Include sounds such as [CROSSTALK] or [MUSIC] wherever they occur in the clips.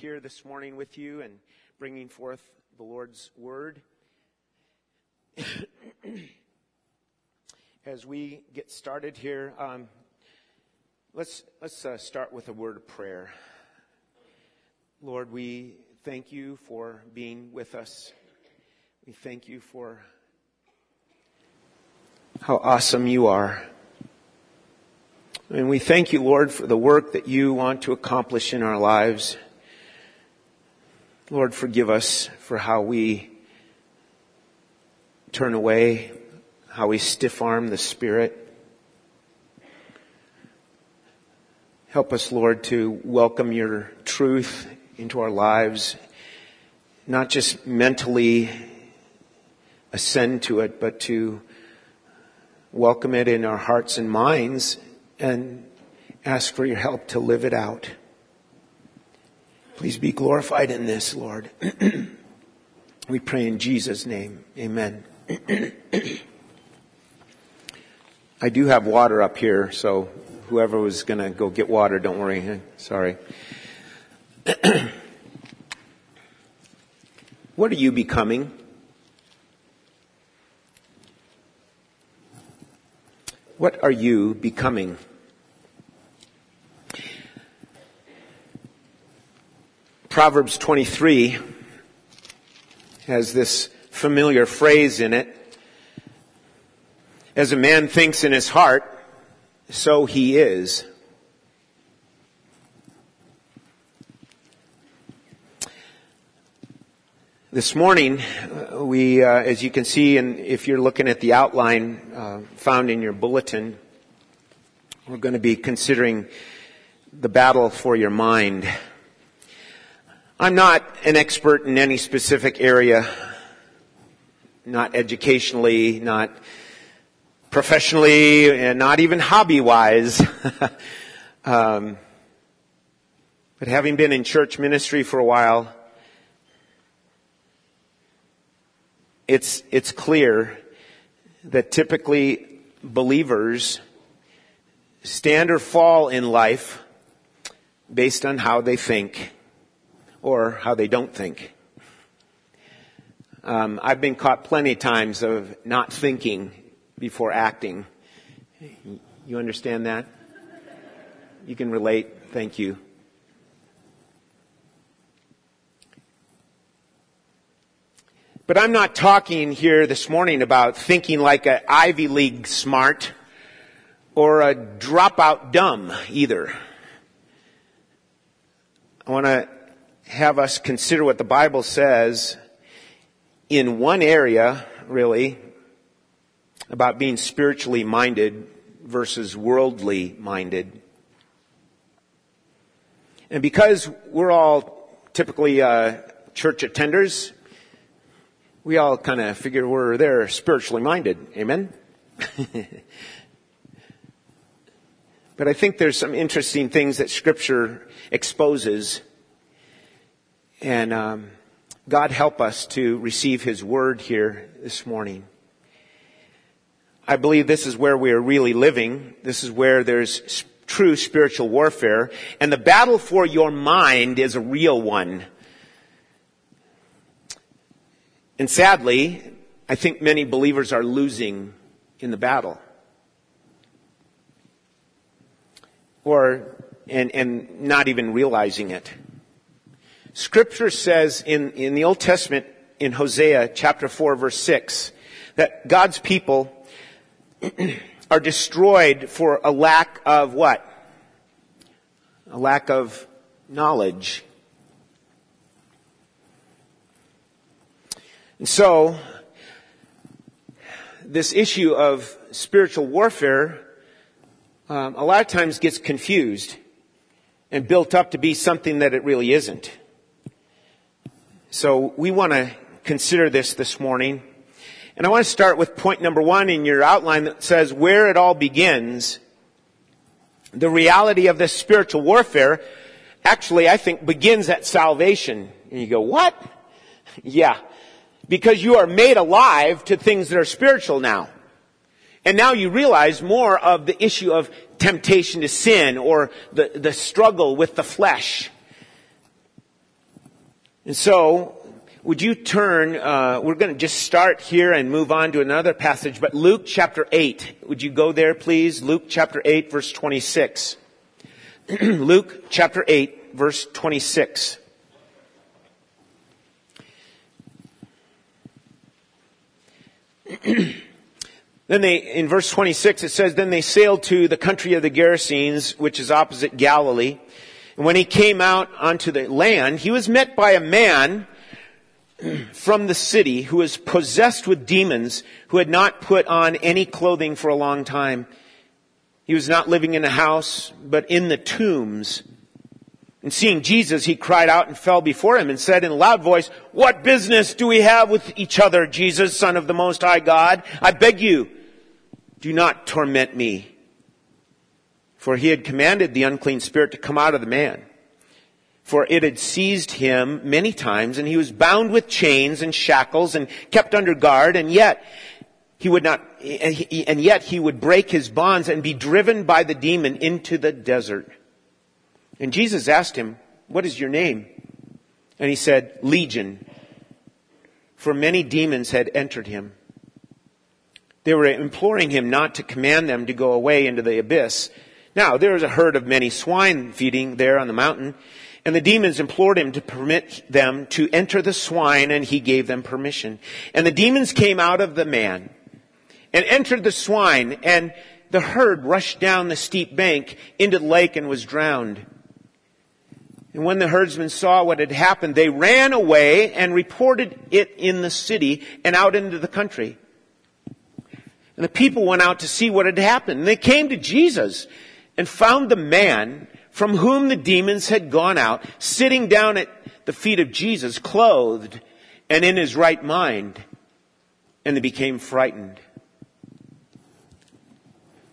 here this morning with you and bringing forth the Lord's word. [COUGHS] As we get started here, um, let's let's uh, start with a word of prayer. Lord, we thank you for being with us. We thank you for how awesome you are. And we thank you, Lord, for the work that you want to accomplish in our lives. Lord, forgive us for how we turn away, how we stiff arm the Spirit. Help us, Lord, to welcome your truth into our lives, not just mentally ascend to it, but to welcome it in our hearts and minds and ask for your help to live it out. Please be glorified in this, Lord. [CLEARS THROAT] we pray in Jesus' name. Amen. [CLEARS THROAT] I do have water up here, so whoever was going to go get water, don't worry. Sorry. [CLEARS THROAT] what are you becoming? What are you becoming? Proverbs 23 has this familiar phrase in it. As a man thinks in his heart, so he is. This morning, we, uh, as you can see, and if you're looking at the outline uh, found in your bulletin, we're going to be considering the battle for your mind. I'm not an expert in any specific area, not educationally, not professionally, and not even hobby wise. [LAUGHS] um, but having been in church ministry for a while, it's, it's clear that typically believers stand or fall in life based on how they think or how they don't think. Um, I've been caught plenty of times of not thinking before acting. You understand that? You can relate. Thank you. But I'm not talking here this morning about thinking like an Ivy League smart or a dropout dumb either. I want to have us consider what the Bible says in one area, really, about being spiritually minded versus worldly minded. And because we're all typically uh, church attenders, we all kind of figure we're there spiritually minded. Amen? [LAUGHS] but I think there's some interesting things that Scripture exposes and um, God help us to receive His word here this morning. I believe this is where we are really living. This is where there's true spiritual warfare. And the battle for your mind is a real one. And sadly, I think many believers are losing in the battle. Or, and, and not even realizing it. Scripture says in, in the Old Testament, in Hosea chapter 4 verse 6, that God's people [CLEARS THROAT] are destroyed for a lack of what? A lack of knowledge. And so, this issue of spiritual warfare um, a lot of times gets confused and built up to be something that it really isn't. So we want to consider this this morning. And I want to start with point number one in your outline that says where it all begins. The reality of this spiritual warfare actually, I think, begins at salvation. And you go, what? Yeah. Because you are made alive to things that are spiritual now. And now you realize more of the issue of temptation to sin or the, the struggle with the flesh. And so, would you turn, uh, we're going to just start here and move on to another passage, but Luke chapter 8. Would you go there, please? Luke chapter 8, verse 26. [CLEARS THROAT] Luke chapter 8, verse 26. [CLEARS THROAT] then they, in verse 26, it says, Then they sailed to the country of the Gerasenes, which is opposite Galilee. And when he came out onto the land, he was met by a man [CLEARS THROAT] from the city who was possessed with demons, who had not put on any clothing for a long time. He was not living in a house, but in the tombs. And seeing Jesus, he cried out and fell before him and said in a loud voice, What business do we have with each other, Jesus, Son of the Most High God? I beg you, do not torment me. For he had commanded the unclean spirit to come out of the man. For it had seized him many times, and he was bound with chains and shackles and kept under guard, and yet he would not, and yet he would break his bonds and be driven by the demon into the desert. And Jesus asked him, What is your name? And he said, Legion. For many demons had entered him. They were imploring him not to command them to go away into the abyss. Now, there was a herd of many swine feeding there on the mountain, and the demons implored him to permit them to enter the swine, and he gave them permission. And the demons came out of the man and entered the swine, and the herd rushed down the steep bank into the lake and was drowned. And when the herdsmen saw what had happened, they ran away and reported it in the city and out into the country. And the people went out to see what had happened. And they came to Jesus and found the man from whom the demons had gone out sitting down at the feet of Jesus, clothed and in his right mind. And they became frightened.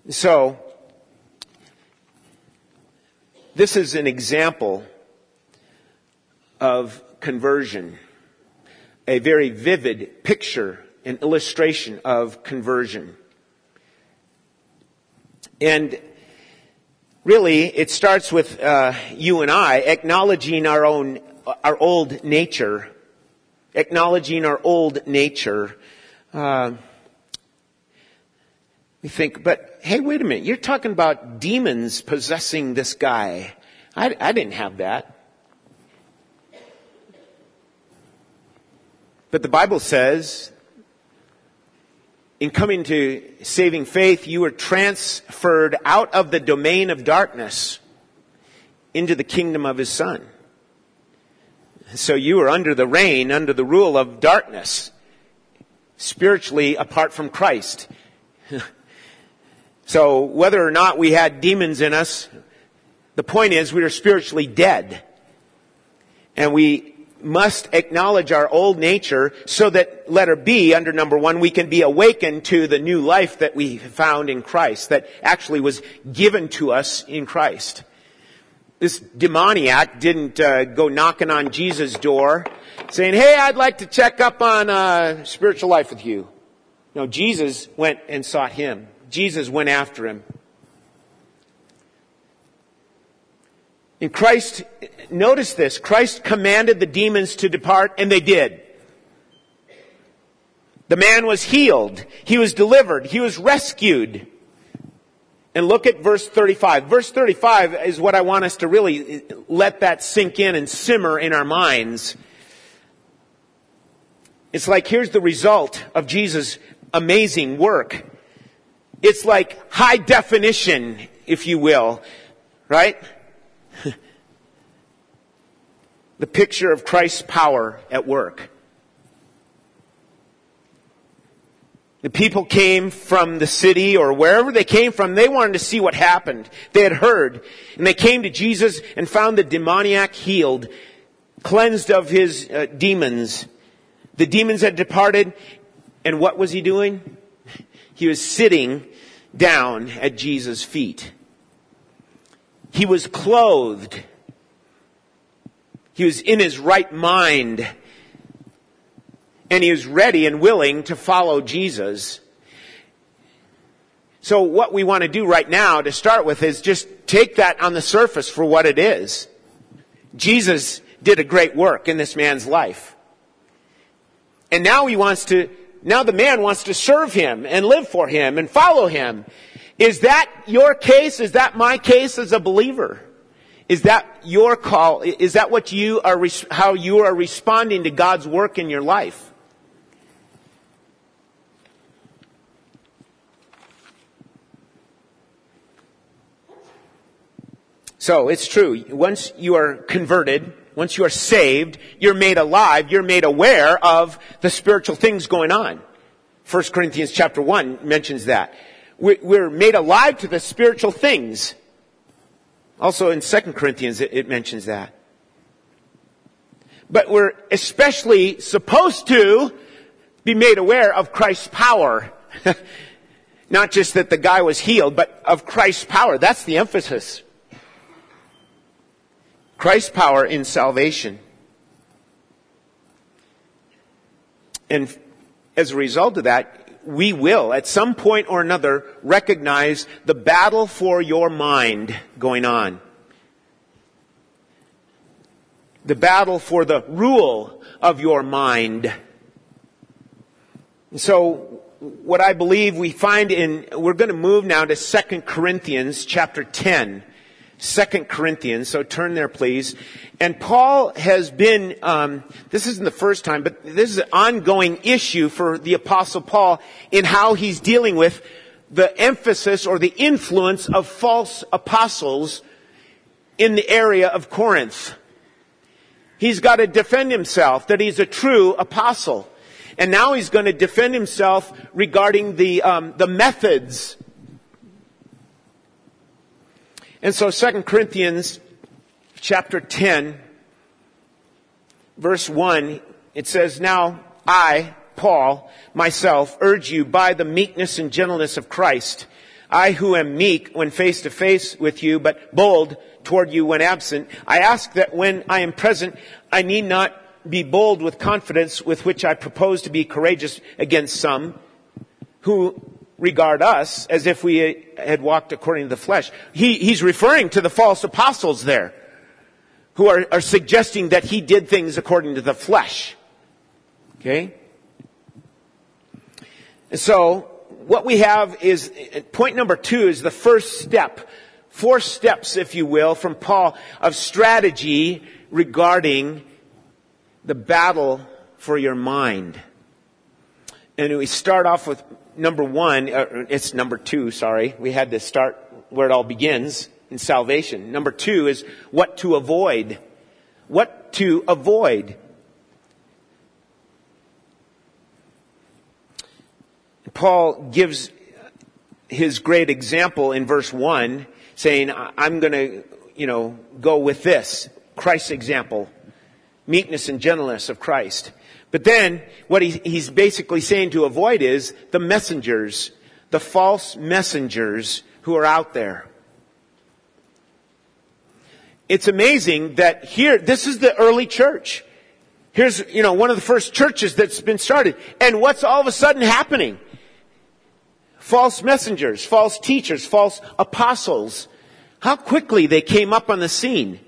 So, this is an example of conversion. A very vivid picture, an illustration of conversion. And really, it starts with uh, you and I acknowledging our own, our old nature, acknowledging our old nature. Uh, we think, but hey, wait a minute, you're talking about demons possessing this guy. I, I didn't have that. But the Bible says, in coming to saving faith, you were transferred out of the domain of darkness into the kingdom of his son. So you were under the reign, under the rule of darkness, spiritually apart from Christ. [LAUGHS] so whether or not we had demons in us, the point is we were spiritually dead. And we must acknowledge our old nature so that letter B under number one, we can be awakened to the new life that we found in Christ, that actually was given to us in Christ. This demoniac didn't uh, go knocking on Jesus' door saying, hey, I'd like to check up on uh, spiritual life with you. No, Jesus went and sought him. Jesus went after him. In Christ, notice this, Christ commanded the demons to depart and they did. The man was healed. He was delivered. He was rescued. And look at verse 35. Verse 35 is what I want us to really uh, let that sink in and simmer in our minds. It's like here's the result of Jesus' amazing work. It's like high definition, if you will, right? [LAUGHS] the picture of Christ's power at work. The people came from the city or wherever they came from, they wanted to see what happened. They had heard. And they came to Jesus and found the demoniac healed, cleansed of his uh, demons. The demons had departed, and what was he doing? [LAUGHS] He was sitting down at Jesus' feet. He was clothed he was in his right mind. And he was ready and willing to follow Jesus. So what we want to do right now to start with is just take that on the surface for what it is. Jesus did a great work in this man's life. And now he wants to, now the man wants to serve him and live for him and follow him. Is that your case? Is that my case as a believer? Is that your call? Is that what you are, how you are responding to God's work in your life? So it's true. Once you are converted, once you are saved, you're made alive, you're made aware of the spiritual things going on. 1 Corinthians chapter 1 mentions that. We're made alive to the spiritual things. Also in 2 Corinthians it mentions that. But we're especially supposed to be made aware of Christ's power. [LAUGHS] Not just that the guy was healed, but of Christ's power. That's the emphasis. Christ's power in salvation. And as a result of that, we will, at some point or another, recognize the battle for your mind going on. The battle for the rule of your mind. so, what I believe we find in, we're going to move now to 2 Corinthians chapter 10. Second Corinthians. So turn there, please. And Paul has been, um, this isn't the first time, but this is an ongoing issue for the Apostle Paul in how he's dealing with the emphasis or the influence of false apostles in the area of Corinth. He's got to defend himself that he's a true apostle. And now he's going to defend himself regarding the, um, the methods and so 2 Corinthians chapter 10, verse 1, it says, Now I, Paul, myself, urge you by the meekness and gentleness of Christ, I who am meek when face to face with you, but bold toward you when absent, I ask that when I am present, I need not be bold with confidence with which I propose to be courageous against some who regard us as if we had walked according to the flesh. He, he's referring to the false apostles there who are, are suggesting that he did things according to the flesh. Okay? So, what we have is, point number two is the first step, four steps, if you will, from Paul of strategy regarding the battle for your mind. And we start off with number one, uh, it's number two, sorry. We had to start where it all begins in salvation. Number two is what to avoid. What to avoid. Paul gives his great example in verse one, saying, I'm gonna, you know, go with this. Christ's example. Meekness and gentleness of Christ. But then, what he, he's basically saying to avoid is the messengers, the false messengers who are out there. It's amazing that here, this is the early church. Here's, you know, one of the first churches that's been started. And what's all of a sudden happening? False messengers, false teachers, false apostles. How quickly they came up on the scene.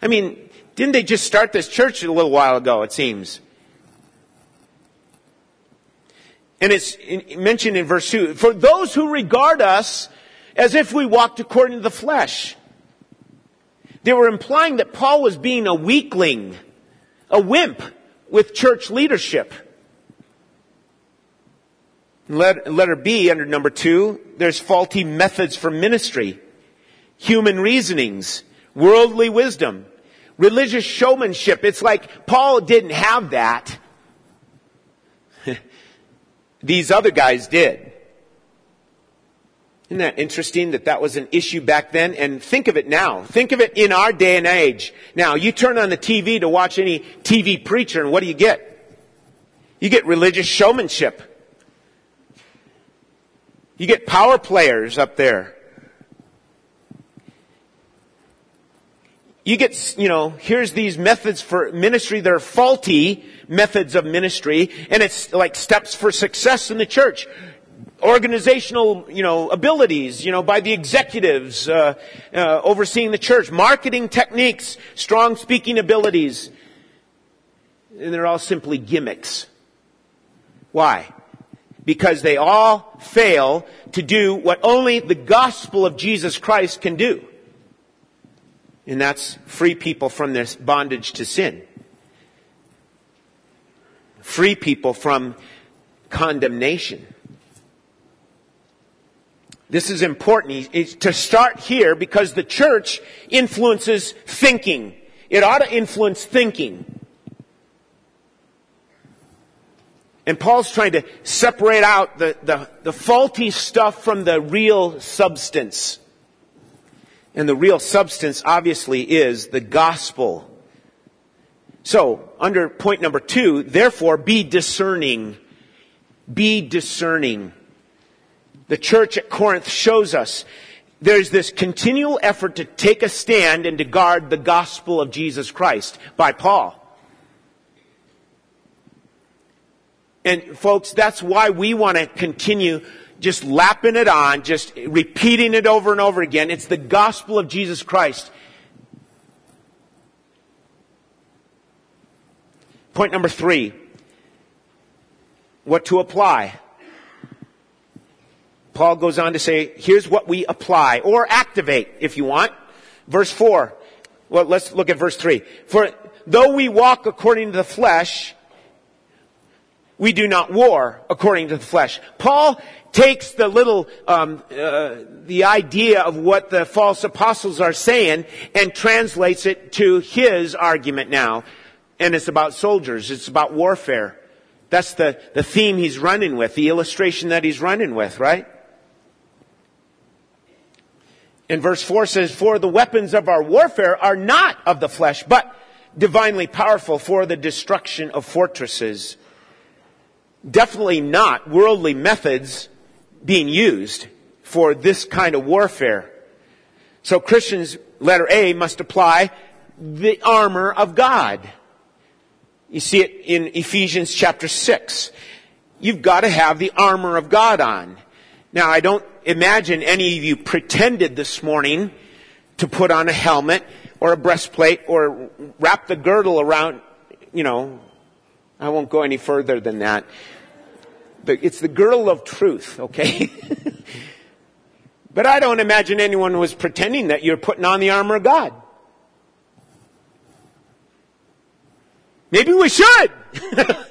I mean, didn't they just start this church a little while ago, it seems? And it's mentioned in verse 2 for those who regard us as if we walked according to the flesh. They were implying that Paul was being a weakling, a wimp with church leadership. Letter B under number two, there's faulty methods for ministry, human reasonings, worldly wisdom, religious showmanship. It's like Paul didn't have that. These other guys did. Isn't that interesting that that was an issue back then? And think of it now. Think of it in our day and age. Now, you turn on the TV to watch any TV preacher and what do you get? You get religious showmanship. You get power players up there. You get, you know, here's these methods for ministry that are faulty methods of ministry, and it's like steps for success in the church. organizational, you know, abilities, you know, by the executives uh, uh, overseeing the church, marketing techniques, strong speaking abilities, and they're all simply gimmicks. Why? Because they all fail to do what only the gospel of Jesus Christ can do. And that's free people from this bondage to sin. Free people from condemnation. This is important it's to start here because the church influences thinking. It ought to influence thinking. And Paul's trying to separate out the, the, the, faulty stuff from the real substance. And the real substance obviously is the gospel. So, under point number two, therefore be discerning. Be discerning. The church at Corinth shows us there's this continual effort to take a stand and to guard the gospel of Jesus Christ by Paul. And folks, that's why we want to continue just lapping it on, just repeating it over and over again. It's the gospel of Jesus Christ. Point number three. What to apply. Paul goes on to say, here's what we apply or activate if you want. Verse four. Well, let's look at verse three. For though we walk according to the flesh, we do not war according to the flesh. Paul takes the little, um, uh, the idea of what the false apostles are saying and translates it to his argument now. And it's about soldiers. It's about warfare. That's the, the theme he's running with, the illustration that he's running with, right? And verse 4 says, For the weapons of our warfare are not of the flesh, but divinely powerful for the destruction of fortresses definitely not worldly methods being used for this kind of warfare. So Christians, letter A, must apply the armor of God. You see it in Ephesians chapter 6. You've got to have the armor of God on. Now, I don't imagine any of you pretended this morning to put on a helmet or a breastplate or wrap the girdle around, you know, I won't go any further than that the, it's the girdle of truth, okay? [LAUGHS] but I don't imagine anyone was pretending that you're putting on the armor of God. Maybe we should. [LAUGHS]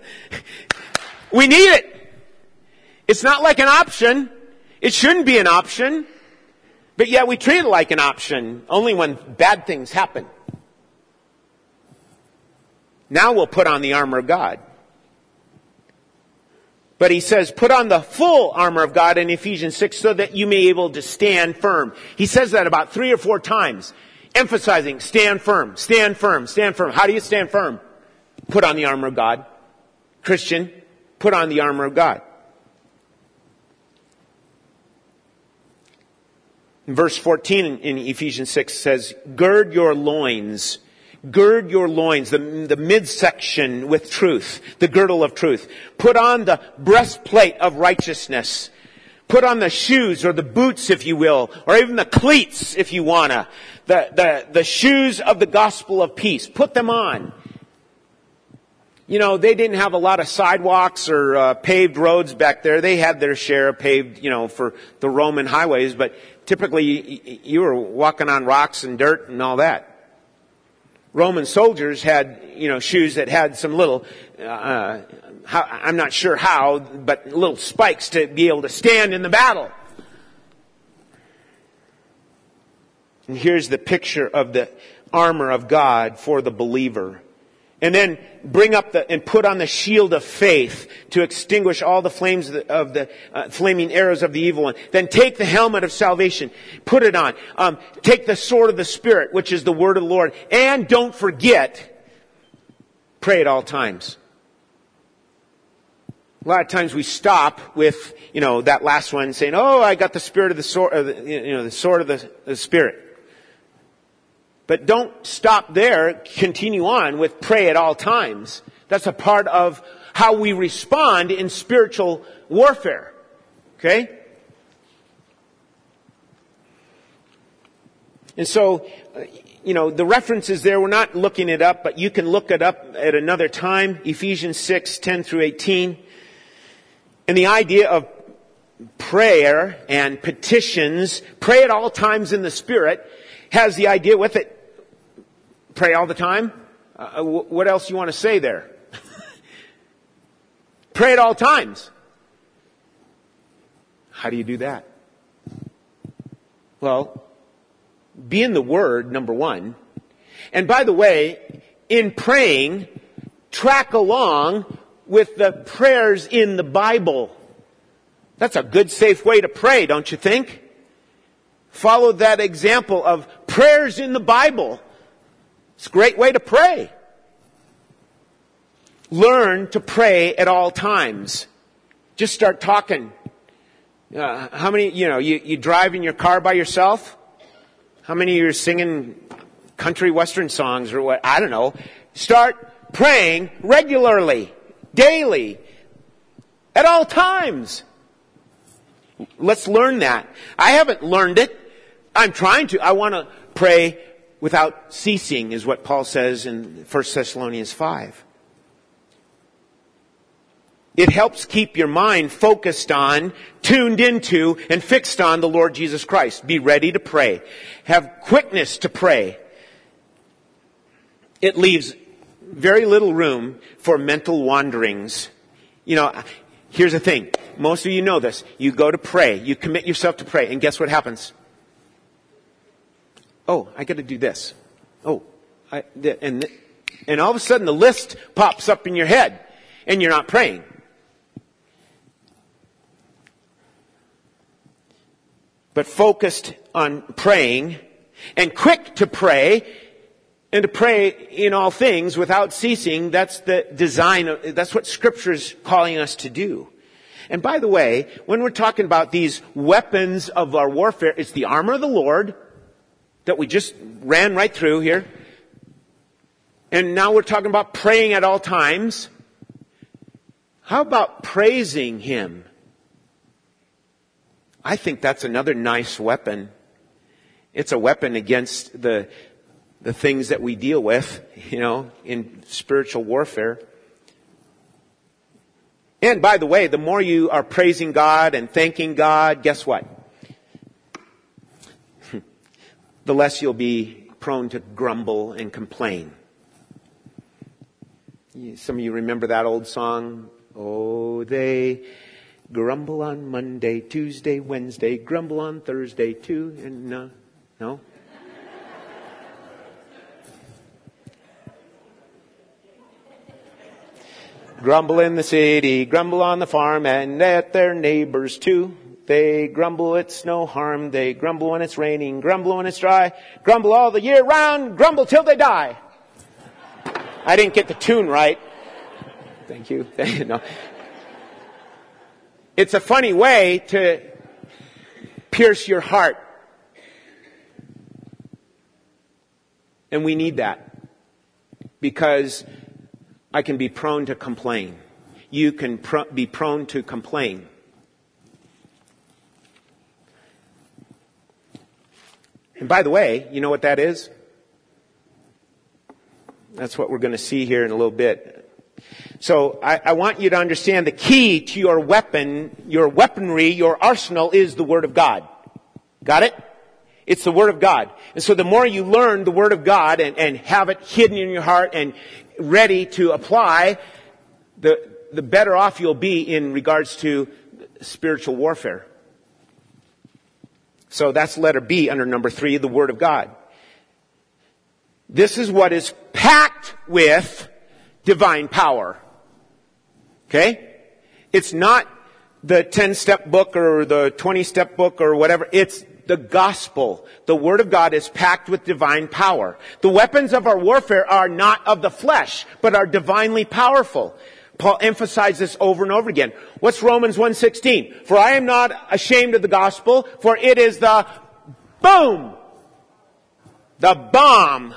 we need it. It's not like an option. It shouldn't be an option. But yet we treat it like an option only when bad things happen. Now we'll put on the armor of God. But he says, put on the full armor of God in Ephesians 6 so that you may be able to stand firm. He says that about three or four times, emphasizing stand firm, stand firm, stand firm. How do you stand firm? Put on the armor of God. Christian, put on the armor of God. verse 14 in Ephesians 6 says, gird your loins Gird your loins, the, the midsection with truth, the girdle of truth. Put on the breastplate of righteousness. Put on the shoes or the boots, if you will, or even the cleats, if you wanna. The, the, the shoes of the gospel of peace. Put them on. You know, they didn't have a lot of sidewalks or uh, paved roads back there. They had their share of paved, you know, for the Roman highways, but typically you, were walking on rocks and dirt and all that. Roman soldiers had, you know, shoes that had some little, uh, how, I'm not sure how, but little spikes to be able to stand in the battle. And here's the picture of the armor of God for the believer. And then bring up the, and put on the shield of faith to extinguish all the flames of the, uh, flaming arrows of the evil one. Then take the helmet of salvation, put it on. Um, take the sword of the Spirit, which is the word of the Lord. And don't forget, pray at all times. A lot of times we stop with, you know, that last one saying, "Oh, I got the spirit of the sword, you know, the sword of the, the spirit." But don't stop there. Continue on with pray at all times. That's a part of how we respond in spiritual warfare. Okay? And so, you know, the reference is there. We're not looking it up, but you can look it up at another time. Ephesians 6, 10 through 18. And the idea of prayer and petitions, pray at all times in the Spirit, has the idea with it. Pray all the time. Uh, what else you want to say there? [LAUGHS] pray at all times. How do you do that? Well, be in the Word, number one. And by the way, in praying, track along with the prayers in the Bible. That's a good, safe way to pray, don't you think? Follow that example of prayers in the Bible. It's a great way to pray. Learn to pray at all times. Just start talking. Uh, how many, you know, you, you drive in your car by yourself? How many of you are singing country western songs or what? I don't know. Start praying regularly, daily, at all times. Let's learn that. I haven't learned it. I'm trying to. I want to pray without ceasing is what Paul says in 1 Thessalonians 5. It helps keep your mind focused on, tuned into, and fixed on the Lord Jesus Christ. Be ready to pray. Have quickness to pray. It leaves very little room for mental wanderings. You know, here's the thing. Most of you know this. You go to pray. You commit yourself to pray. And guess what happens? Oh, I gotta do this. Oh, I, and, and all of a sudden the list pops up in your head and you're not praying. but focused on praying and quick to pray and to pray in all things without ceasing. That's the design of, that's what scripture is calling us to do. And by the way, when we're talking about these weapons of our warfare, it's the armor of the Lord that we just ran right through here. And now we're talking about praying at all times. How about praising Him? I think that's another nice weapon. It's a weapon against the, the things that we deal with, you know, in spiritual warfare. And by the way, the more you are praising God and thanking God, guess what? The less you'll be prone to grumble and complain. Some of you remember that old song, Oh, they grumble on Monday, Tuesday, Wednesday, grumble on Thursday too, and uh, no? grumble in the city, grumble on the farm, and at their neighbors too. They grumble, it's no harm. They grumble when it's raining, grumble when it's dry, grumble all the year round, grumble till they die. I didn't get the tune right. Thank you. [LAUGHS] no. It's a funny way to pierce your heart. And we need that because I can be prone to complain. You can pr- be prone to complain. And by the way, you know what that is? That's what we're going to see here in a little bit. So I, I, want you to understand the key to your weapon, your weaponry, your arsenal is the Word of God. Got it? It's the Word of God. And so the more you learn the Word of God and, and have it hidden in your heart and ready to apply, the, the better off you'll be in regards to spiritual warfare. So that's letter B under number three, the Word of God. This is what is packed with divine power. Okay? It's not the 10 step book or the 20 step book or whatever. It's the gospel. The word of God is packed with divine power. The weapons of our warfare are not of the flesh, but are divinely powerful. Paul emphasizes this over and over again. What's Romans 1:16? For I am not ashamed of the gospel, for it is the boom, the bomb.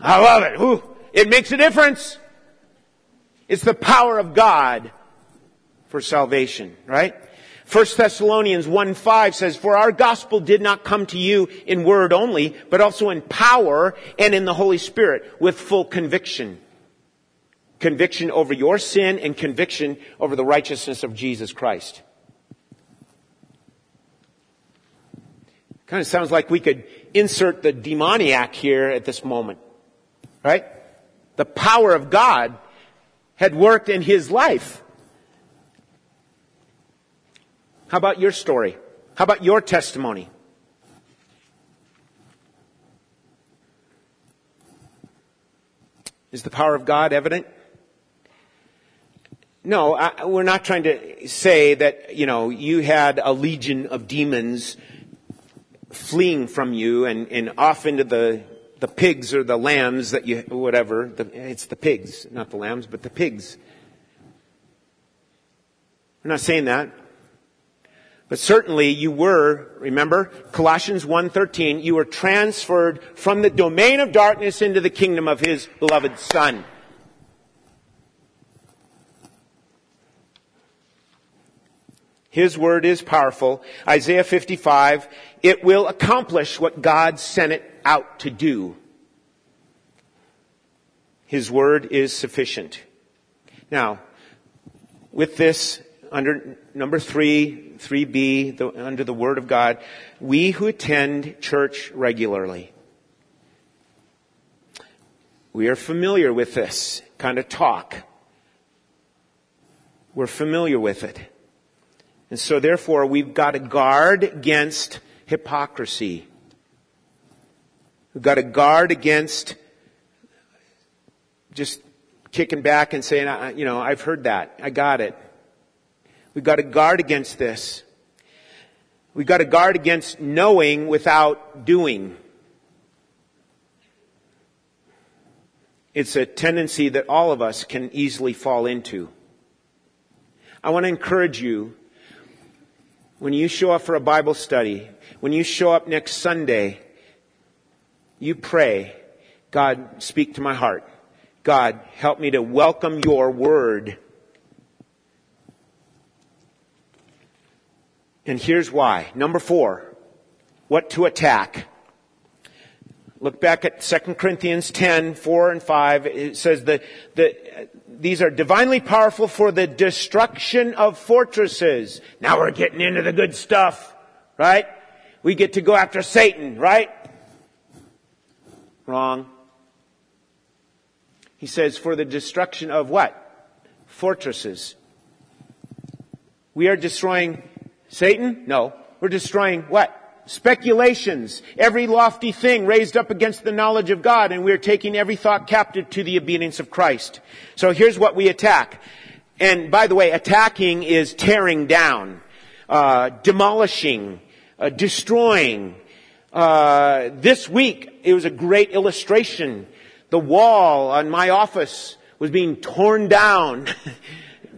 I love it. Ooh, it makes a difference. It's the power of God for salvation, right? 1 Thessalonians 1 5 says, For our gospel did not come to you in word only, but also in power and in the Holy Spirit with full conviction. Conviction over your sin and conviction over the righteousness of Jesus Christ. Kind of sounds like we could insert the demoniac here at this moment. Right? The power of God had worked in his life. How about your story? How about your testimony? Is the power of God evident? No, I, we're not trying to say that, you know, you had a legion of demons fleeing from you and, and off into the, the pigs or the lambs that you, whatever. The, it's the pigs, not the lambs, but the pigs. I'm not saying that. But certainly you were, remember, Colossians 1.13, you were transferred from the domain of darkness into the kingdom of his beloved son. His word is powerful. Isaiah 55, it will accomplish what God sent it out to do. His word is sufficient. Now, with this, under number three, 3b, the, under the word of God, we who attend church regularly, we are familiar with this kind of talk. We're familiar with it. And so therefore we've got to guard against hypocrisy. We've got to guard against just kicking back and saying, you know, I've heard that. I got it. We've got to guard against this. We've got to guard against knowing without doing. It's a tendency that all of us can easily fall into. I want to encourage you when you show up for a Bible study, when you show up next Sunday, you pray, God, speak to my heart. God, help me to welcome your word. And here's why. Number four, what to attack. Look back at 2 Corinthians 10, 4 and 5. It says that, that these are divinely powerful for the destruction of fortresses. Now we're getting into the good stuff, right? We get to go after Satan, right? Wrong. He says for the destruction of what? Fortresses. We are destroying Satan? No. We're destroying what? Speculations, every lofty thing raised up against the knowledge of God, and we're taking every thought captive to the obedience of Christ. So here's what we attack. And by the way, attacking is tearing down, uh, demolishing, uh, destroying. Uh, this week, it was a great illustration. The wall on my office was being torn down.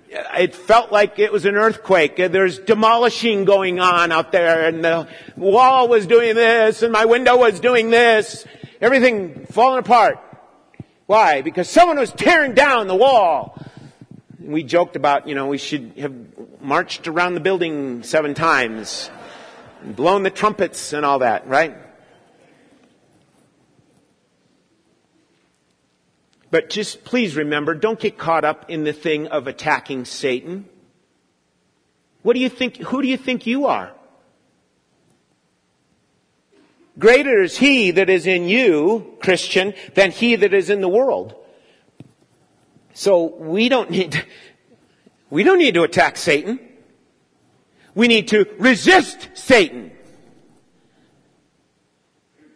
It felt like it was an earthquake. There's demolishing going on out there and the wall was doing this and my window was doing this. Everything falling apart. Why? Because someone was tearing down the wall. We joked about, you know, we should have marched around the building seven times and blown the trumpets and all that, right? But just please remember, don't get caught up in the thing of attacking Satan. What do you think, who do you think you are? Greater is he that is in you, Christian, than he that is in the world. So we don't need, we don't need to attack Satan. We need to resist Satan.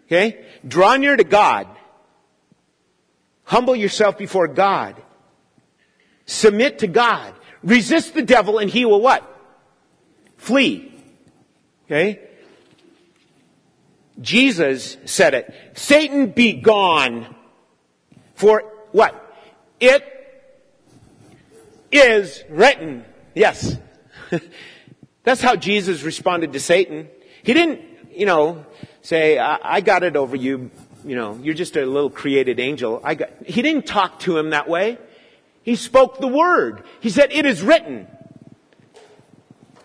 Okay? Draw near to God Humble yourself before God. Submit to God. Resist the devil and he will what? Flee. Okay? Jesus said it. Satan be gone. For what? It is written. Yes. [LAUGHS] That's how Jesus responded to Satan. He didn't, you know, say, I, I got it over you, you know, you're just a little created angel. I got, he didn't talk to him that way. He spoke the word. He said, it is written.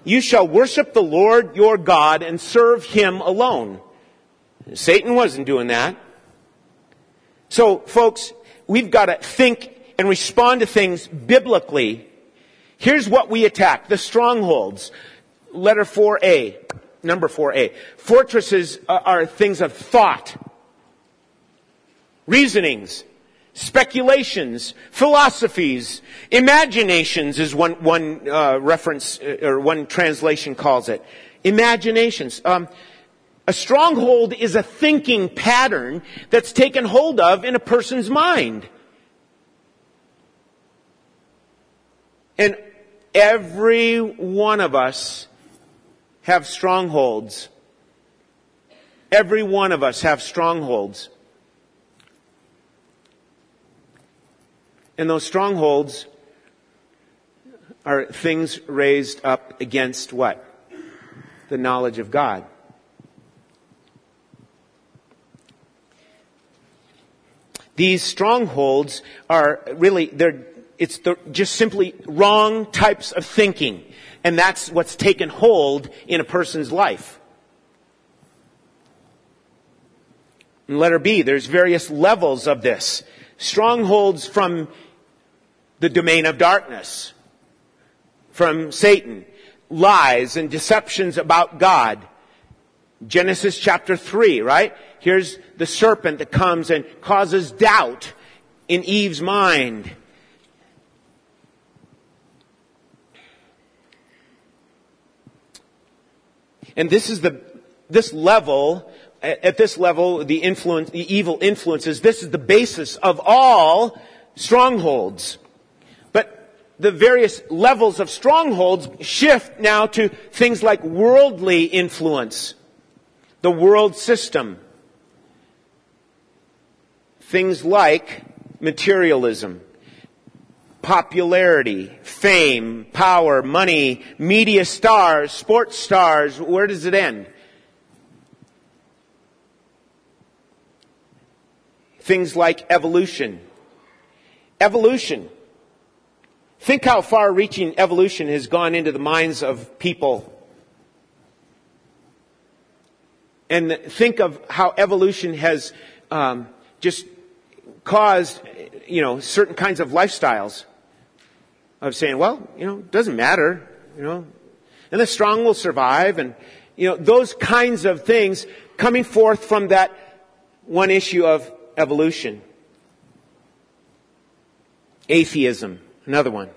you shall worship the Lord your God and serve him alone. Satan wasn't doing that. So, folks, we've got to think and respond to things biblically. Here's what we attack. The strongholds. Letter 4a. Number 4a. Fortresses are things of thought. Reasonings. Speculations. Philosophies. Imaginations is one, one uh, reference, uh, or one translation calls it. Imaginations. Um, a stronghold is a thinking pattern that's taken hold of in a person's mind. And every one of us have strongholds. Every one of us have strongholds. And those strongholds are things raised up against what? The knowledge of God. These strongholds are really, they're, it's the, just simply wrong types of thinking. And that's what's taken hold in a person's life. In letter B, there's various levels of this. Strongholds from the domain of darkness, from Satan, lies and deceptions about God. Genesis chapter 3, right? Here's the serpent that comes and causes doubt in Eve's mind. And this is the, this level, at this level, the influence, the evil influences, this is the basis of all strongholds. The various levels of strongholds shift now to things like worldly influence, the world system, things like materialism, popularity, fame, power, money, media stars, sports stars, where does it end? Things like evolution. Evolution. Think how far reaching evolution has gone into the minds of people. And think of how evolution has um, just caused, you know, certain kinds of lifestyles of saying, well, you know, it doesn't matter, you know, and the strong will survive and, you know, those kinds of things coming forth from that one issue of evolution. Atheism, another one.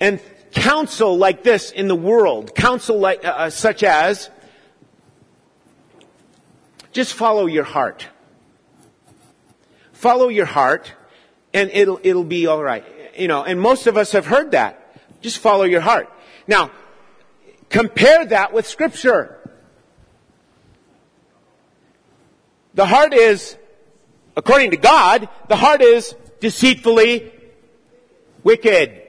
And counsel like this in the world, counsel like, uh, uh such as, just follow your heart. Follow your heart and it'll, it'll be alright you know, and most of us have heard that. Just follow your heart. Now, compare that with scripture. The heart is, according to God, the heart is deceitfully wicked.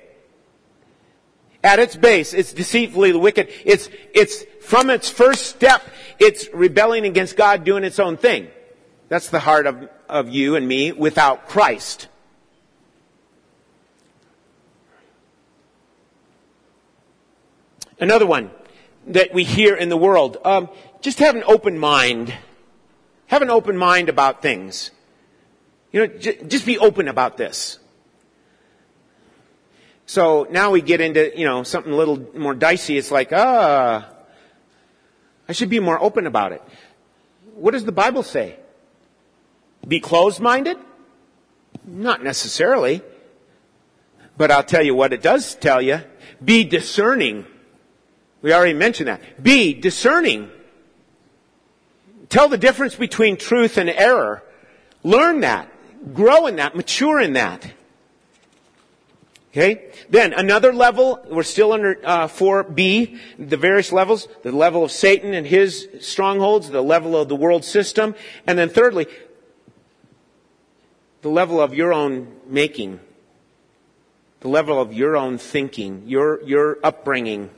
At its base, it's deceitfully wicked. It's, it's from its first step, it's rebelling against God, doing its own thing. That's the heart of, of you and me without Christ. Another one that we hear in the world. Um, just have an open mind. Have an open mind about things. You know, j- just be open about this. So now we get into, you know, something a little more dicey. It's like, ah, I should be more open about it. What does the Bible say? Be closed-minded? Not necessarily. But I'll tell you what it does tell you. Be discerning we already mentioned that. Be discerning. Tell the difference between truth and error. Learn that. Grow in that. Mature in that. Okay? Then another level, we're still under uh, 4B, the various levels, the level of Satan and his strongholds, the level of the world system, and then thirdly, the level of your own making, the level of your own thinking, your, your upbringing,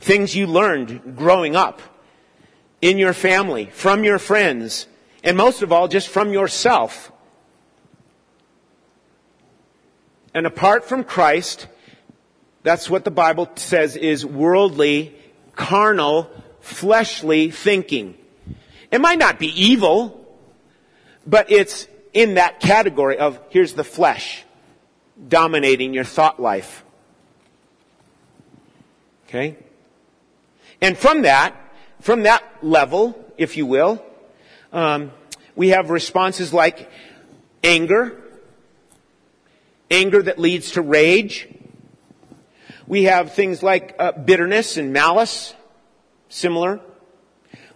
Things you learned growing up in your family, from your friends, and most of all, just from yourself. And apart from Christ, that's what the Bible says is worldly, carnal, fleshly thinking. It might not be evil, but it's in that category of here's the flesh dominating your thought life. Okay? And from that, from that level, if you will, um, we have responses like anger, anger that leads to rage. We have things like uh, bitterness and malice, similar.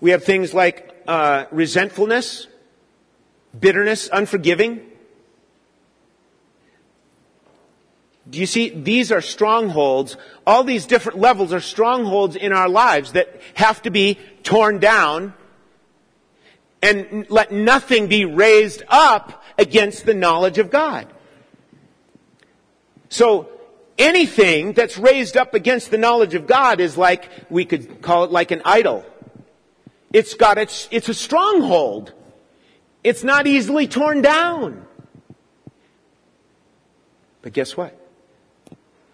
We have things like uh, resentfulness, bitterness, unforgiving. Do you see? These are strongholds. All these different levels are strongholds in our lives that have to be torn down and let nothing be raised up against the knowledge of God. So, anything that's raised up against the knowledge of God is like, we could call it like an idol. It's got its, it's a stronghold. It's not easily torn down. But guess what?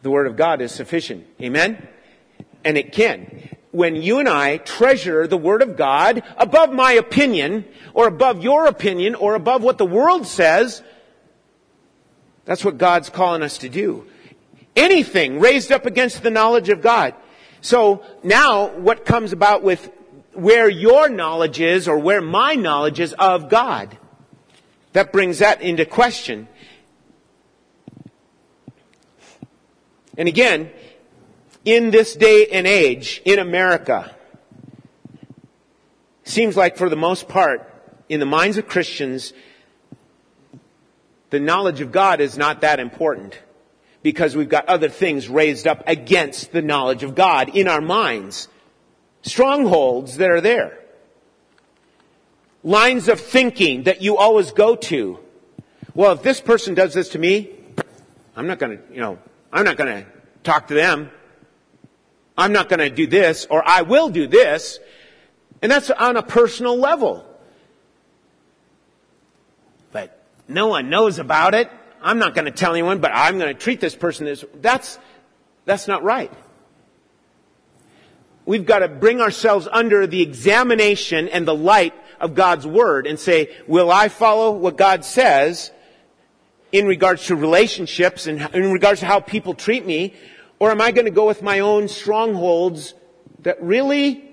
The Word of God is sufficient. Amen? And it can. When you and I treasure the Word of God above my opinion, or above your opinion, or above what the world says, that's what God's calling us to do. Anything raised up against the knowledge of God. So now what comes about with where your knowledge is or where my knowledge is of God? That brings that into question. And again, in this day and age, in America, seems like for the most part, in the minds of Christians, the knowledge of God is not that important because we've got other things raised up against the knowledge of God in our minds. Strongholds that are there. Lines of thinking that you always go to. Well, if this person does this to me, I'm not gonna, you know, I'm not gonna talk to them. I'm not gonna do this, or I will do this. And that's on a personal level. But no one knows about it. I'm not gonna tell anyone, but I'm gonna treat this person as, that's, that's not right we've got to bring ourselves under the examination and the light of God's Word and say, will I follow what God says in regards to relationships and in regards to how people treat me? Or am I going to go with my own strongholds that really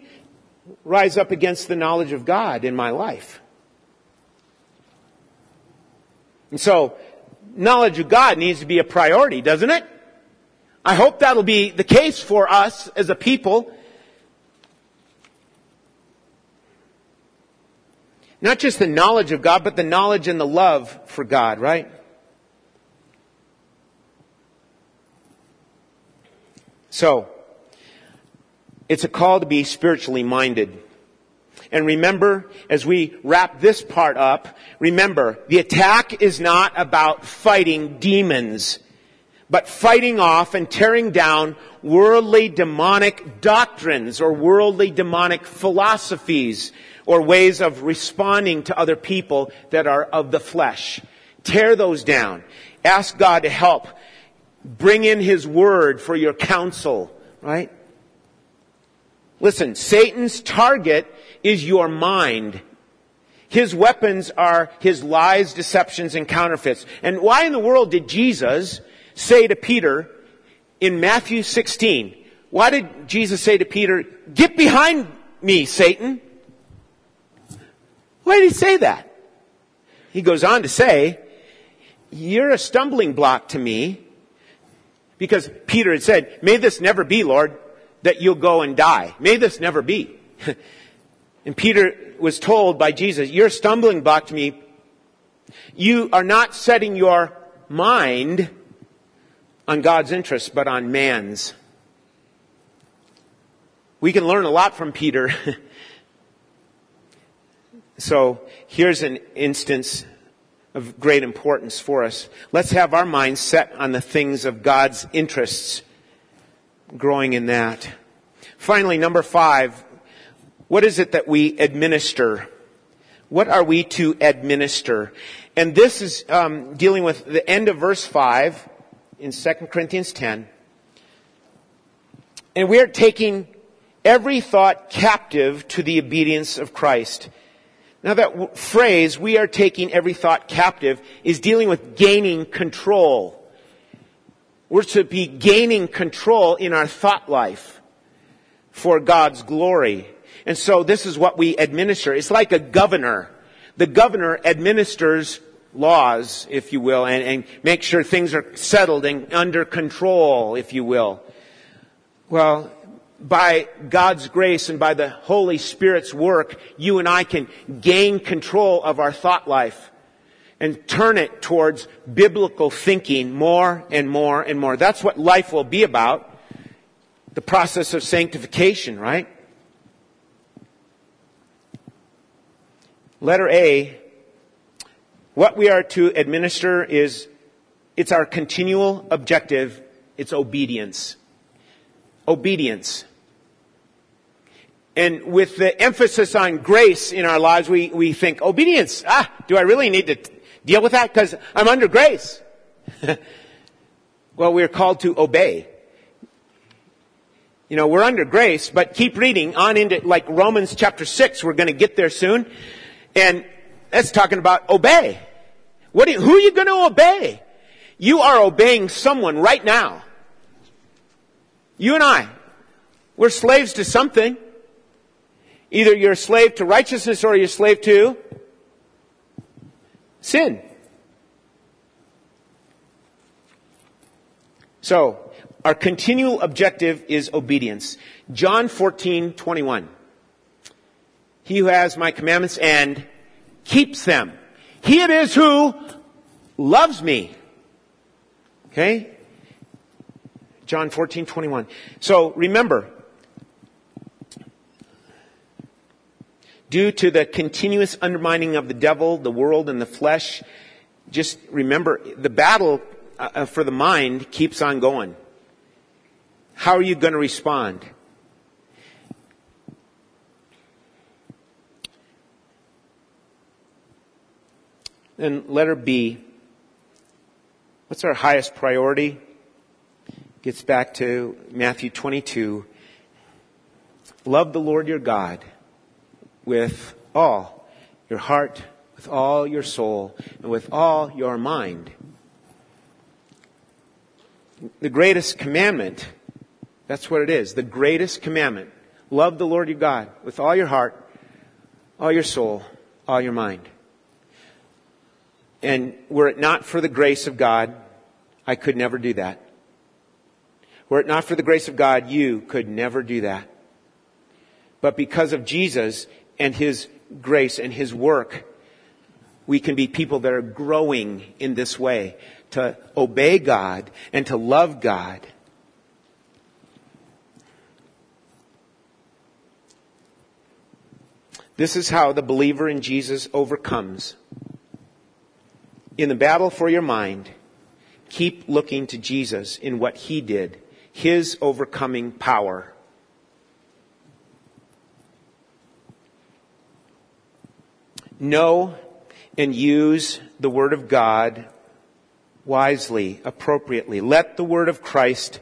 rise up against the knowledge of God in my life? And so, knowledge of God needs to be a priority, doesn't it? I hope that'll be the case for us as a people Not just the knowledge of God, but the knowledge and the love for God, right? So, it's a call to be spiritually minded. And remember, as we wrap this part up, remember, the attack is not about fighting demons, but fighting off and tearing down worldly demonic doctrines or worldly demonic philosophies or ways of responding to other people that are of the flesh. Tear those down. Ask God to help. Bring in His Word for your counsel, right? Listen, Satan's target is your mind. His weapons are his lies, deceptions, and counterfeits. And why in the world did Jesus say to Peter in Matthew 16, why did Jesus say to Peter, get behind me, Satan? Why did he say that? He goes on to say, You're a stumbling block to me. Because Peter had said, May this never be, Lord, that you'll go and die. May this never be. [LAUGHS] and Peter was told by Jesus, You're stumbling block to me. You are not setting your mind on God's interests, but on man's. We can learn a lot from Peter [LAUGHS] So here's an instance of great importance for us. Let's have our minds set on the things of God's interests, growing in that. Finally, number five, what is it that we administer? What are we to administer? And this is um, dealing with the end of verse five in 2 Corinthians 10. And we are taking every thought captive to the obedience of Christ. Now that w- phrase, we are taking every thought captive, is dealing with gaining control. We're to be gaining control in our thought life for God's glory. And so this is what we administer. It's like a governor. The governor administers laws, if you will, and, and make sure things are settled and under control, if you will. Well, by God's grace and by the Holy Spirit's work, you and I can gain control of our thought life and turn it towards biblical thinking more and more and more. That's what life will be about. The process of sanctification, right? Letter A, what we are to administer is, it's our continual objective, it's obedience. Obedience. And with the emphasis on grace in our lives, we, we think, obedience, ah, do I really need to t- deal with that? Because I'm under grace. [LAUGHS] well, we're called to obey. You know, we're under grace, but keep reading on into, like Romans chapter 6, we're gonna get there soon. And that's talking about obey. What you, who are you going to obey? You are obeying someone right now. You and I. We're slaves to something. Either you're a slave to righteousness or you're a slave to sin. So, our continual objective is obedience. John 14, 21. He who has my commandments and keeps them. He it is who loves me. Okay? John 14, 21. So remember, due to the continuous undermining of the devil, the world, and the flesh, just remember the battle uh, for the mind keeps on going. How are you going to respond? Then letter B. What's our highest priority? Gets back to Matthew 22. Love the Lord your God with all your heart, with all your soul, and with all your mind. The greatest commandment, that's what it is. The greatest commandment. Love the Lord your God with all your heart, all your soul, all your mind. And were it not for the grace of God, I could never do that. Were it not for the grace of God, you could never do that. But because of Jesus and His grace and His work, we can be people that are growing in this way to obey God and to love God. This is how the believer in Jesus overcomes in the battle for your mind, keep looking to Jesus in what he did, his overcoming power. Know and use the Word of God wisely, appropriately. Let the Word of Christ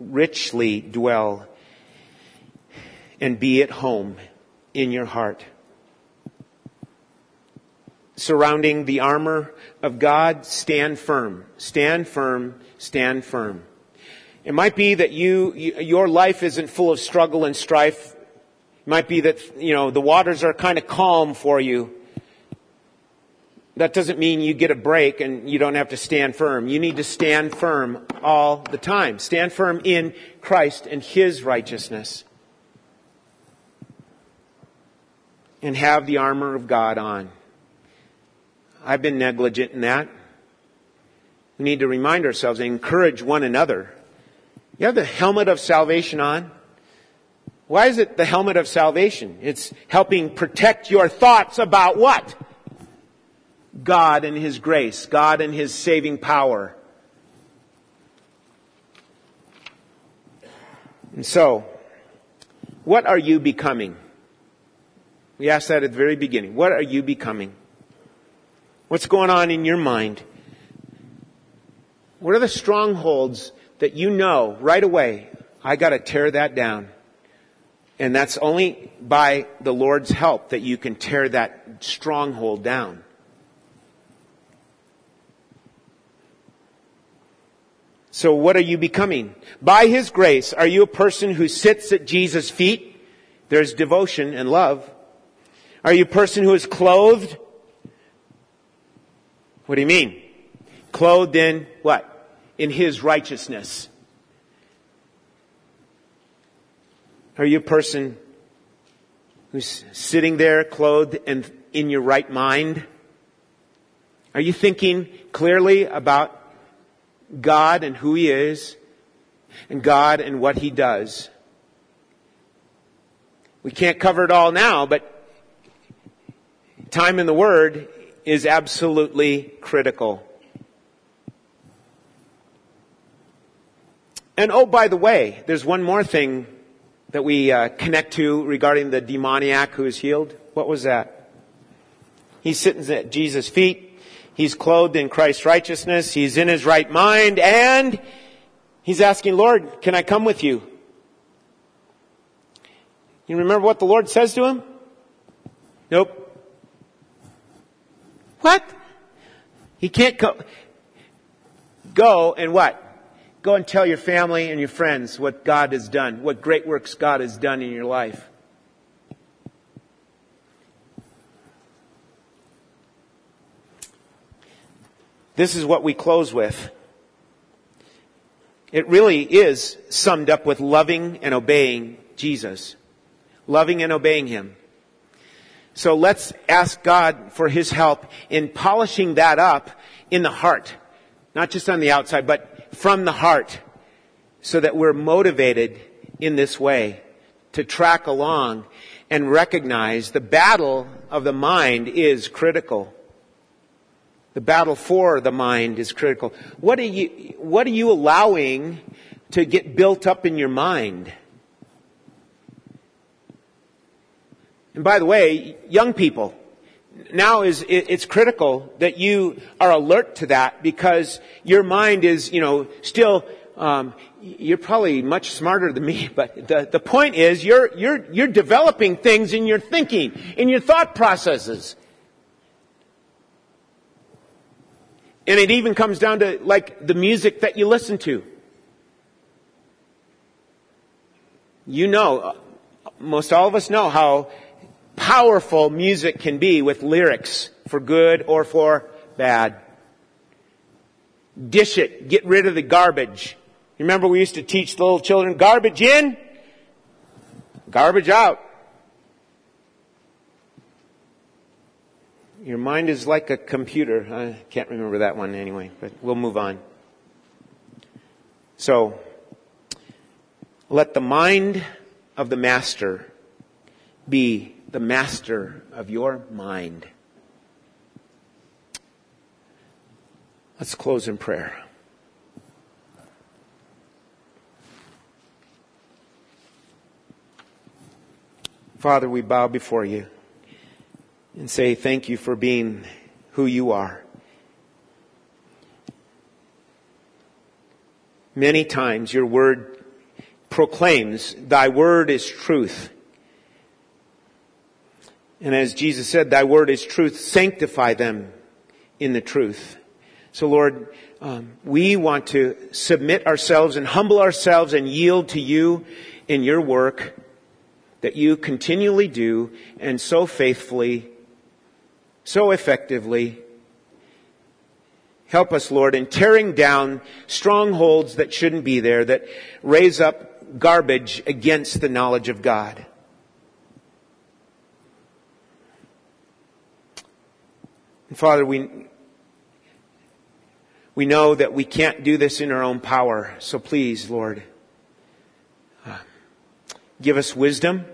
richly dwell and be at home in your heart surrounding the armor of God, stand firm. Stand firm. Stand firm. It might be that you, your life isn't full of struggle and strife. It might be that, you know, the waters are kind of calm for you. That doesn't mean you get a break and you don't have to stand firm. You need to stand firm all the time. Stand firm in Christ and His righteousness. And have the armor of God on. I've been negligent in that. We need to remind ourselves and encourage one another. You have the helmet of salvation on. Why is it the helmet of salvation? It's helping protect your thoughts about what? God and His grace, God and His saving power. And so, what are you becoming? We asked that at the very beginning. What are you becoming? What's going on in your mind? What are the strongholds that you know right away? I got to tear that down. And that's only by the Lord's help that you can tear that stronghold down. So what are you becoming? By His grace, are you a person who sits at Jesus' feet? There's devotion and love. Are you a person who is clothed? What do you mean? Clothed in what? In His righteousness. Are you a person who's sitting there clothed and in your right mind? Are you thinking clearly about God and who He is, and God and what He does. We can't cover it all now, but time in the Word is absolutely critical. And oh, by the way, there's one more thing that we uh, connect to regarding the demoniac who is healed. What was that? He's sitting at Jesus' feet. He's clothed in Christ's righteousness. He's in his right mind and he's asking, Lord, can I come with you? You remember what the Lord says to him? Nope. What? He can't go. Go and what? Go and tell your family and your friends what God has done, what great works God has done in your life. This is what we close with. It really is summed up with loving and obeying Jesus. Loving and obeying Him. So let's ask God for His help in polishing that up in the heart. Not just on the outside, but from the heart. So that we're motivated in this way to track along and recognize the battle of the mind is critical. The battle for the mind is critical. What are you, what are you allowing to get built up in your mind? And by the way, young people, now is, it's critical that you are alert to that because your mind is, you know, still, um, you're probably much smarter than me, [LAUGHS] but the, the point is you're, you're, you're developing things in your thinking, in your thought processes. And it even comes down to like the music that you listen to. You know, most all of us know how powerful music can be with lyrics for good or for bad. Dish it. Get rid of the garbage. Remember we used to teach the little children, garbage in, garbage out. Your mind is like a computer. I can't remember that one anyway, but we'll move on. So, let the mind of the master be the master of your mind. Let's close in prayer. Father, we bow before you and say thank you for being who you are. Many times your word proclaims, thy word is truth. And as Jesus said, thy word is truth. Sanctify them in the truth. So Lord, um, we want to submit ourselves and humble ourselves and yield to you in your work that you continually do and so faithfully so effectively. Help us, Lord, in tearing down strongholds that shouldn't be there, that raise up garbage against the knowledge of God. And Father, we, we know that we can't do this in our own power. So please, Lord, uh, give us wisdom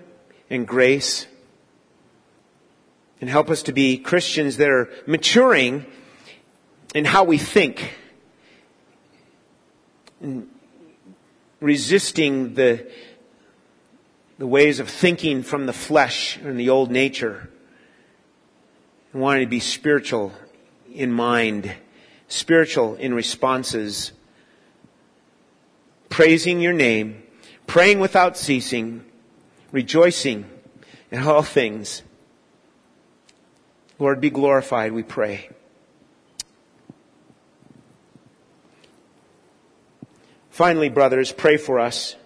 and grace and help us to be Christians that are maturing in how we think, resisting the, the ways of thinking from the flesh and the old nature, and wanting to be spiritual in mind, spiritual in responses, praising your name, praying without ceasing, rejoicing in all things. Lord, be glorified, we pray. Finally, brothers, pray for us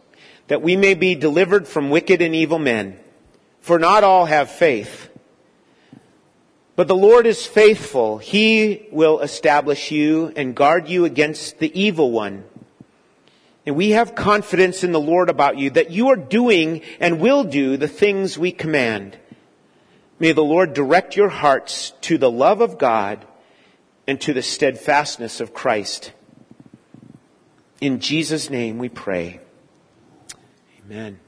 that we may be delivered from wicked and evil men. For not all have faith. But the Lord is faithful. He will establish you and guard you against the evil one. And we have confidence in the Lord about you that you are doing and will do the things we command. May the Lord direct your hearts to the love of God and to the steadfastness of Christ. In Jesus' name we pray. Amen.